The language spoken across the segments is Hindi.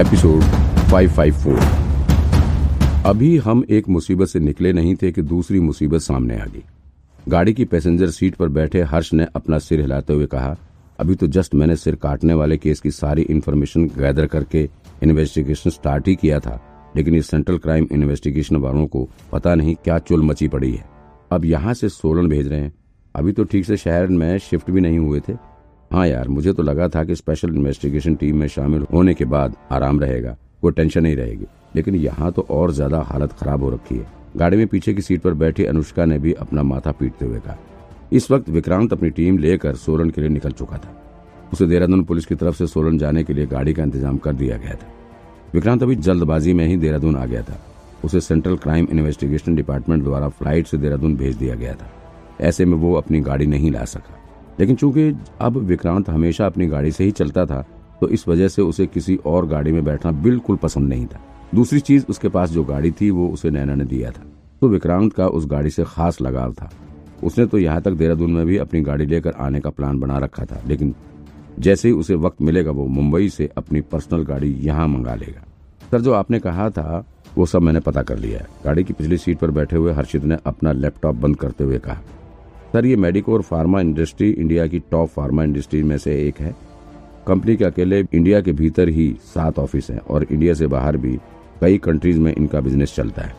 एपिसोड 554 अभी हम एक मुसीबत से निकले नहीं थे कि दूसरी मुसीबत सामने आ गई। गाड़ी की पैसेंजर सीट पर बैठे हर्ष ने अपना सिर हिलाते हुए कहा, अभी तो जस्ट मैंने सिर काटने वाले केस की सारी इन्फॉर्मेशन गैदर करके इन्वेस्टिगेशन स्टार्ट ही किया था, लेकिन इस सेंट्रल क्राइम इन्वेस्टिगेशन वालों को पता नहीं क्या चुल मची पड़ी है। अब यहाँ से सोलन भेज रहे हैं। अभी तो ठीक से शहर में शिफ्ट भी नहीं हुए थे हाँ यार, मुझे तो लगा था कि स्पेशल इन्वेस्टिगेशन टीम में शामिल होने के बाद आराम रहेगा कोई टेंशन नहीं रहेगी। लेकिन यहाँ तो और ज़्यादा हालत खराब हो रखी है। गाड़ी में पीछे की सीट पर बैठी अनुष्का ने भी अपना माथा पीटते हुए कहा। इस वक्त विक्रांत अपनी टीम लेकर सोलन के लिए निकल चुका था। उसे देहरादून पुलिस की तरफ़ से सोलन जाने के लिए गाड़ी का इंतज़ाम कर दिया गया था। विक्रांत अभी जल्दबाजी में ही देहरादून आ गया था। उसे सेंट्रल क्राइम इन्वेस्टिगेशन डिपार्टमेंट द्वारा फ़्लाइट से देहरादून भेज दिया गया था। ऐसे में वो अपनी गाड़ी नहीं ला सका। लेकिन चूँकि अब विक्रांत हमेशा अपनी गाड़ी से ही चलता था तो इस वजह से उसे किसी और गाड़ी में बैठना बिल्कुल पसंद नहीं था। दूसरी चीज़ उसके पास जो गाड़ी थी, वो उसे नैना ने दिया था। तो विक्रांत का उस गाड़ी से खास लगाव था। उसने तो यहाँ तक देहरादून में भी अपनी गाड़ी लेकर आने का प्लान बना रखा था, लेकिन जैसे ही उसे वक्त मिलेगा, वो मुंबई से अपनी पर्सनल गाड़ी यहाँ मंगा लेगा। सर, जो आपने कहा था, वो सब मैंने पता कर लिया है। गाड़ी की पिछली सीट पर बैठे हुए हर्षित ने अपना लैपटॉप बंद करते हुए कहा सर, ये मेडिको और फार्मा इंडस्ट्री इंडिया की टॉप फार्मा इंडस्ट्री में से एक है। कंपनी के अकेले इंडिया के भीतर ही सात ऑफ़िस हैं और इंडिया से बाहर भी कई कंट्रीज़ में इनका बिज़नेस चलता है।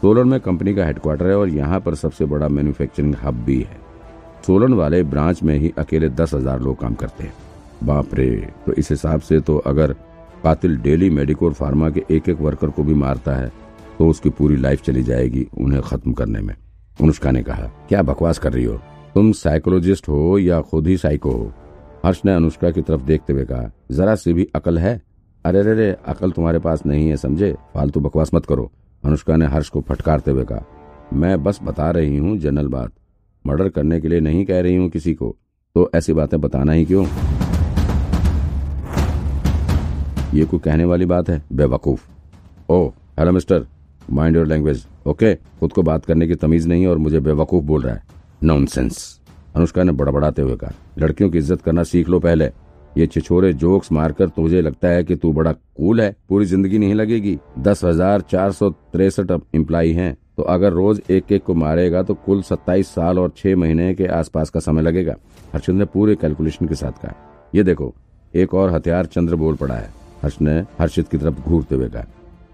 सोलन में कंपनी का हेडक्वार्टर है और यहाँ पर सबसे बड़ा मैन्युफैक्चरिंग हब भी है। सोलन वाले ब्रांच में ही अकेले दस हज़ार लोग काम करते हैं। बाप रे तो इस हिसाब से तो अगर कातिल डेली मेडिको और फार्मा के एक एक वर्कर को भी मारता है तो उसकी पूरी लाइफ चली जाएगी उन्हें खत्म करने में। अनुष्का ने कहा, क्या बकवास कर रही हो? तुम साइकोलॉजिस्ट हो या खुद ही साइको हो? हर्ष ने अनुष्का की तरफ़ देखते हुए कहा, जरा सी भी अकल है? अरे रे रे अकल तुम्हारे पास नहीं है, समझे? फालतू बकवास मत करो, अनुष्का ने हर्ष को फटकारते हुए कहा। मैं बस बता रही हूँ, जनरल बात। मर्डर करने के लिए नहीं कह रही हूँ किसी को तो ऐसी बातें बताना ही क्यों? ये कोई कहने वाली बात है? बेवकूफ़। ओ hello mister mind your language okay खुद को बात करने की तमीज नहीं और मुझे बेवकूफ़ बोल रहा है। नॉनसेंस अनुष्का ने बड़बड़ाते हुए कहा, लड़कियों की इज़्ज़त करना सीख लो पहले। ये छिछोरे जोक्स मारकर तुझे लगता है कि तू बड़ा कूल है, पूरी ज़िंदगी नहीं लगेगी। दस हज़ार चार सौ तिरसठ इम्प्लाई है तो अगर रोज एक एक को मारेगा तो कुल सत्ताईस साल और छह महीने के आसपास का समय लगेगा। हर्षद ने पूरे कैलकुलेशन के साथ कहा, ये देखो, एक और हथियार चंद्र बोल पड़ा है। हर्ष ने हर्षित की तरफ़ घूरते हुए कहा,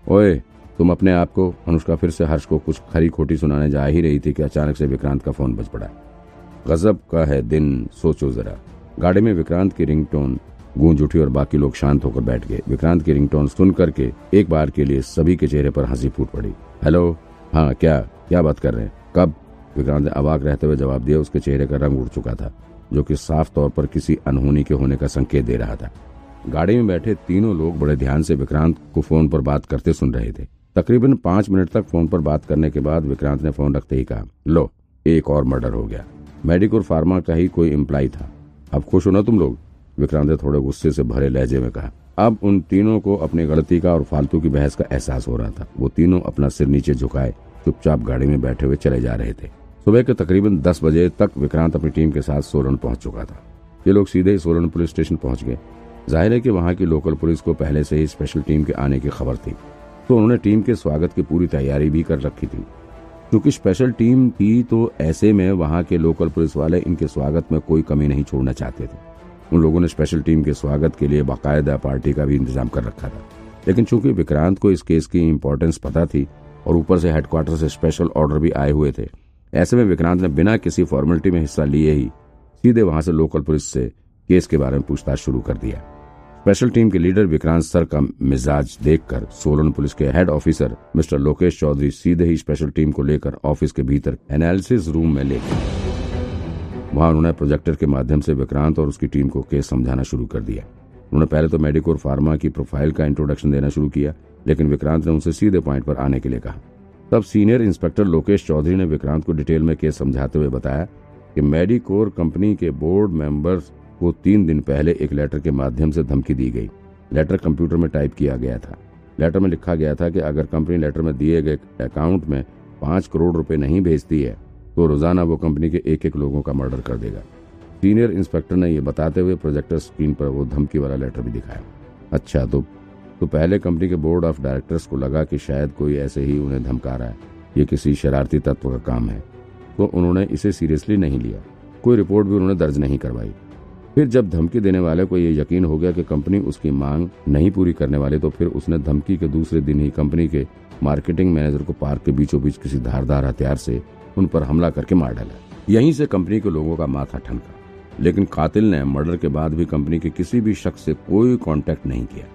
ओए तुम अपने आप को, अनुष्का फिर से हर्ष को कुछ खरी खोटी सुनाने जा ही रही थी कि अचानक से विक्रांत का फ़ोन बज पड़ा। गजब का है दिन, सोचो जरा। गाड़ी में विक्रांत की रिंगटोन, गूंज उठी और बाकी लोग शांत होकर बैठ गए। विक्रांत की रिंगटोन सुन करके एक बार के लिए सभी के चेहरे पर हँसी फूट पड़ी। हेलो? हाँ क्या? क्या बात कर रहे हैं? कब? विक्रांत ने अवाक रहते हुए जवाब दिया। उसके चेहरे का रंग उड़ चुका था, जो कि साफ़ तौर पर किसी अनहोनी के होने का संकेत दे रहा था। गाड़ी में बैठे तीनों लोग बड़े ध्यान से विक्रांत को फ़ोन पर बात करते सुन रहे थे। तकरीबन पाँच मिनट तक फ़ोन पर बात करने के बाद विक्रांत ने फ़ोन रखते ही कहा, लो, एक और मर्डर हो गया। मेडिकोर फार्मा का ही कोई एम्प्लाई था। अब खुश हो ना तुम लोग? विक्रांत ने थोड़े गुस्से से भरे लहजे में कहा, अब उन तीनों को अपनी गलती का और फालतू की बहस का एहसास हो रहा था। वो तीनों अपना सिर नीचे झुकाए, चुपचाप गाड़ी में बैठे हुए चले जा रहे थे। सुबह के तकरीबन दस बजे तक विक्रांत अपनी टीम के साथ सोलन पहुँच चुका था। ये लोग सीधे सोलन पुलिस स्टेशन पहुँच गए। ज़ाहिर है कि वहाँ की लोकल पुलिस को पहले से ही स्पेशल टीम के आने की खबर थी। तो उन्होंने टीम के स्वागत की पूरी तैयारी भी कर रखी थी। क्योंकि स्पेशल टीम थी तो ऐसे में वहाँ के लोकल पुलिस वाले इनके स्वागत में कोई कमी नहीं छोड़ना चाहते थे। उन लोगों ने स्पेशल टीम के स्वागत के लिए बाकायदा पार्टी का भी इंतज़ाम कर रखा था। लेकिन चूँकि विक्रांत को इस केस की इम्पोर्टेंस पता थी और ऊपर से हेडक्वार्टर से स्पेशल ऑर्डर भी आए हुए थे, ऐसे में विक्रांत ने बिना किसी फॉर्मेलिटी में हिस्सा लिए ही सीधे वहाँ से लोकल पुलिस से केस के बारे में पूछताछ शुरू कर दिया। स्पेशल टीम के लीडर विक्रांत सर का मिजाज देखकर सोलन पुलिस के head officer mister Lokesh Chaudhary सीधे ही स्पेशल टीम को लेकर ऑफ़िस के भीतर एनालिसिस रूम में ले गए। वहाँ उन्होंने प्रोजेक्टर के माध्यम से विक्रांत और उसकी टीम को केस समझाना शुरू कर दिया। उन्होंने पहले तो मेडिकोर फार्मा की प्रोफ़ाइल का इंट्रोडक्शन देना शुरू किया, लेकिन विक्रांत ने उनसे सीधे पॉइंट पर आने के लिए कहा। तब सीनियर इंस्पेक्टर लोकेश चौधरी ने विक्रांत को डिटेल में केस समझाते हुए बताया कि मेडिकोर कंपनी के बोर्ड मेंबर्स को तीन दिन पहले एक लेटर के माध्यम से धमकी दी गई। लेटर कंप्यूटर में टाइप किया गया था। लेटर में लिखा गया था कि अगर कंपनी लेटर में दिए गए अकाउंट में पाँच करोड़ रुपए नहीं भेजती है तो रोज़ाना वो कंपनी के एक एक लोगों का मर्डर कर देगा। सीनियर इंस्पेक्टर ने यह बताते हुए प्रोजेक्टर स्क्रीन पर वो धमकी वाला लेटर भी दिखाया। अच्छा तो तो पहले कंपनी के बोर्ड ऑफ़ डायरेक्टर्स को लगा कि शायद कोई ऐसे ही उन्हें धमका रहा है। ये किसी शरारती तत्व का काम है। तो उन्होंने इसे सीरियसली नहीं लिया। कोई रिपोर्ट भी उन्होंने दर्ज नहीं करवाई। फिर जब धमकी देने वाले को ये यकीन हो गया कि कंपनी उसकी मांग नहीं पूरी करने वाली तो फिर उसने धमकी के दूसरे दिन ही कंपनी के मार्केटिंग मैनेजर को पार्क के बीचों बीच किसी धारदार हथियार से उन पर हमला करके मार डाला। यहीं से कंपनी के लोगों का माथा ठनका। लेकिन कातिल ने मर्डर के बाद भी कंपनी के किसी भी शख्स से कोई कांटेक्ट नहीं किया।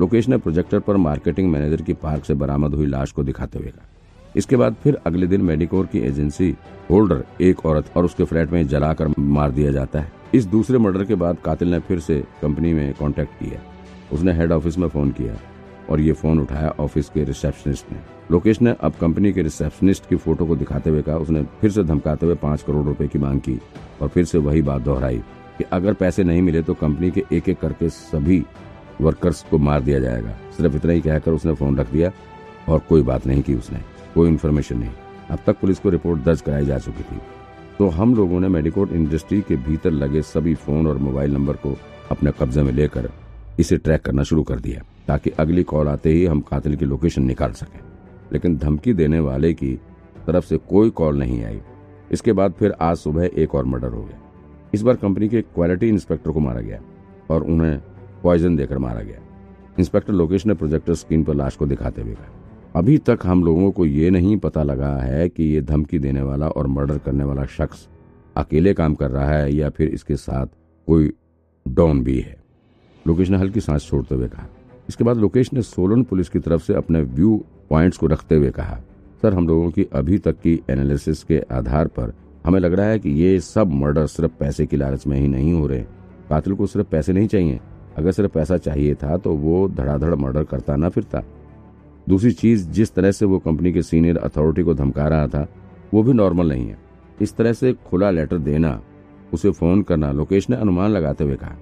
लोकेश ने प्रोजेक्टर पर मार्केटिंग मैनेजर की पार्क से बरामद हुई लाश को दिखाते हुए कहा। इसके बाद फिर अगले दिन मेडिकोर की एजेंसी होल्डर एक औरत और उसके फ्लैट में जलाकर मार दिया जाता है। इस दूसरे मर्डर के बाद कातिल ने फिर से कंपनी में कांटेक्ट किया। उसने हेड ऑफ़िस में फ़ोन किया और ये फ़ोन उठाया ऑफ़िस के रिसेप्शनिस्ट ने। लोकेश ने अब कंपनी के रिसेप्शनिस्ट की फ़ोटो को दिखाते हुए कहा, उसने फिर से धमकाते हुए पाँच करोड़ रुपए की मांग की और फिर से वही बात दोहराई कि अगर पैसे नहीं मिले तो कंपनी के एक एक करके सभी वर्कर्स को मार दिया जाएगा। सिर्फ़ इतना ही कहकर उसने फ़ोन रख दिया और कोई बात नहीं की उसने, कोई इन्फॉर्मेशन नहीं। अब तक पुलिस को रिपोर्ट दर्ज कराई जा चुकी थी। तो हम लोगों ने मेडिकोट इंडस्ट्री के भीतर लगे सभी फ़ोन और मोबाइल नंबर को अपने कब्जे में लेकर इसे ट्रैक करना शुरू कर दिया, ताकि अगली कॉल आते ही हम कातिल की लोकेशन निकाल सकें। लेकिन धमकी देने वाले की तरफ़ से कोई कॉल नहीं आई। इसके बाद फिर आज सुबह एक और मर्डर हो गया। इस बार कंपनी के क्वालिटी इंस्पेक्टर को मारा गया और उन्हें पॉइजन देकर मारा गया। इंस्पेक्टर लोकेश ने प्रोजेक्टर स्क्रीन पर लाश को दिखाते हुए कहा। अभी तक हम लोगों को ये नहीं पता लगा है कि ये धमकी देने वाला और मर्डर करने वाला शख्स अकेले काम कर रहा है या फिर इसके साथ कोई डॉन भी है। लोकेश ने हल्की सांस छोड़ते हुए कहा। इसके बाद लोकेश ने सोलन पुलिस की तरफ़ से अपने व्यू पॉइंट्स को रखते हुए कहा, सर, हम लोगों की अभी तक की एनालिसिस के आधार पर हमें लग रहा है कि ये सब मर्डर सिर्फ़ पैसे की लालच में ही नहीं हो रहे। कातिल को सिर्फ़ पैसे नहीं चाहिए। अगर सिर्फ़ पैसा चाहिए था तो वो धड़ाधड़ मर्डर करता ना फिरता। दूसरी चीज़, जिस तरह से वो कंपनी के सीनियर अथॉरिटी को धमका रहा था, वो भी नॉर्मल नहीं है। इस तरह से खुला लेटर देना, उसे फ़ोन करना, लोकेश ने अनुमान लगाते हुए कहा,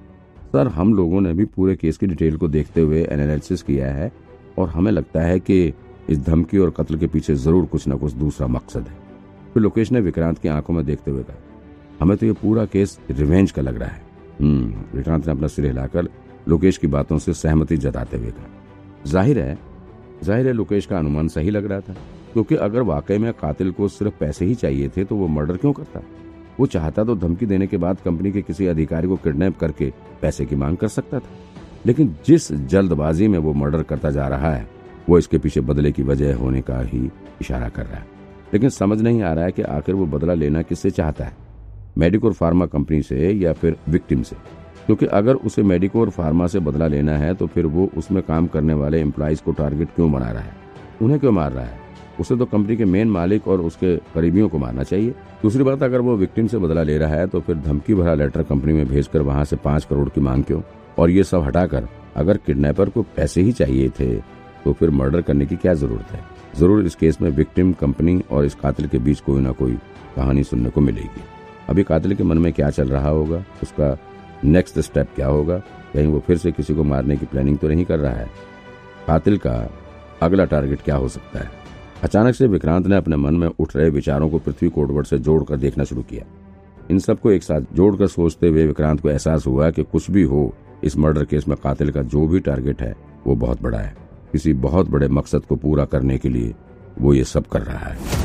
सर, हम लोगों ने भी पूरे केस की डिटेल को देखते हुए एनालिसिस किया है और हमें लगता है कि इस धमकी और कत्ल के पीछे ज़रूर कुछ न कुछ दूसरा मकसद है। फिर लोकेश ने विक्रांत की आँखों में देखते हुए कहा, हमें तो ये पूरा केस रिवेंज का लग रहा है। हम्म विक्रांत ने अपना सिर हिलाकर लोकेश की बातों से सहमति जताते हुए कहा, ज़ाहिर है ज़ाहिर है लोकेश का अनुमान सही लग रहा था। क्योंकि अगर वाकई में कातिल को सिर्फ़ पैसे ही चाहिए थे तो वो मर्डर क्यों करता? वो चाहता तो धमकी देने के बाद कंपनी के किसी अधिकारी को किडनैप करके पैसे की मांग कर सकता था। लेकिन जिस जल्दबाजी में वो मर्डर करता जा रहा है, वो इसके पीछे बदले की वजह होने का ही इशारा कर रहा है। लेकिन समझ नहीं आ रहा है कि आखिर वो बदला लेना किससे चाहता है? मेडिकोर फार्मा कंपनी से या फिर विक्टिम से? क्योंकि अगर उसे मेडिको और फार्मा से बदला लेना है तो फिर वो उसमें काम करने वाले एम्प्लॉयज़ को टारगेट क्यों बना रहा है? उन्हें क्यों मार रहा है? उसे तो कंपनी के मेन मालिक और उसके करीबियों को मारना चाहिए। दूसरी बात, अगर वो विक्टिम से बदला ले रहा है तो फिर धमकी भरा लेटर कंपनी में भेजकर वहाँ से पाँच करोड़ की मांग क्यों? और ये सब हटाकर अगर किडनैपर को पैसे ही चाहिए थे तो फिर मर्डर करने की क्या ज़रूरत है? ज़रूर इस केस में विक्टिम कंपनी और इस कातिल के बीच कोई ना कोई कहानी सुनने को मिलेगी। अभी कातिल के मन में क्या चल रहा होगा? उसका नेक्स्ट स्टेप क्या होगा? कहीं वो फिर से किसी को मारने की प्लानिंग तो नहीं कर रहा है। कातिल का अगला टारगेट क्या हो सकता है? अचानक से विक्रांत ने अपने मन में उठ रहे विचारों को पृथ्वी कोटवर्ड से जोड़कर देखना शुरू किया। इन सबको एक साथ जोड़कर सोचते हुए विक्रांत को एहसास हुआ कि कुछ भी हो, इस मर्डर केस में कातिल का जो भी टारगेट है, वो बहुत बड़ा है। किसी बहुत बड़े मकसद को पूरा करने के लिए वो ये सब कर रहा है।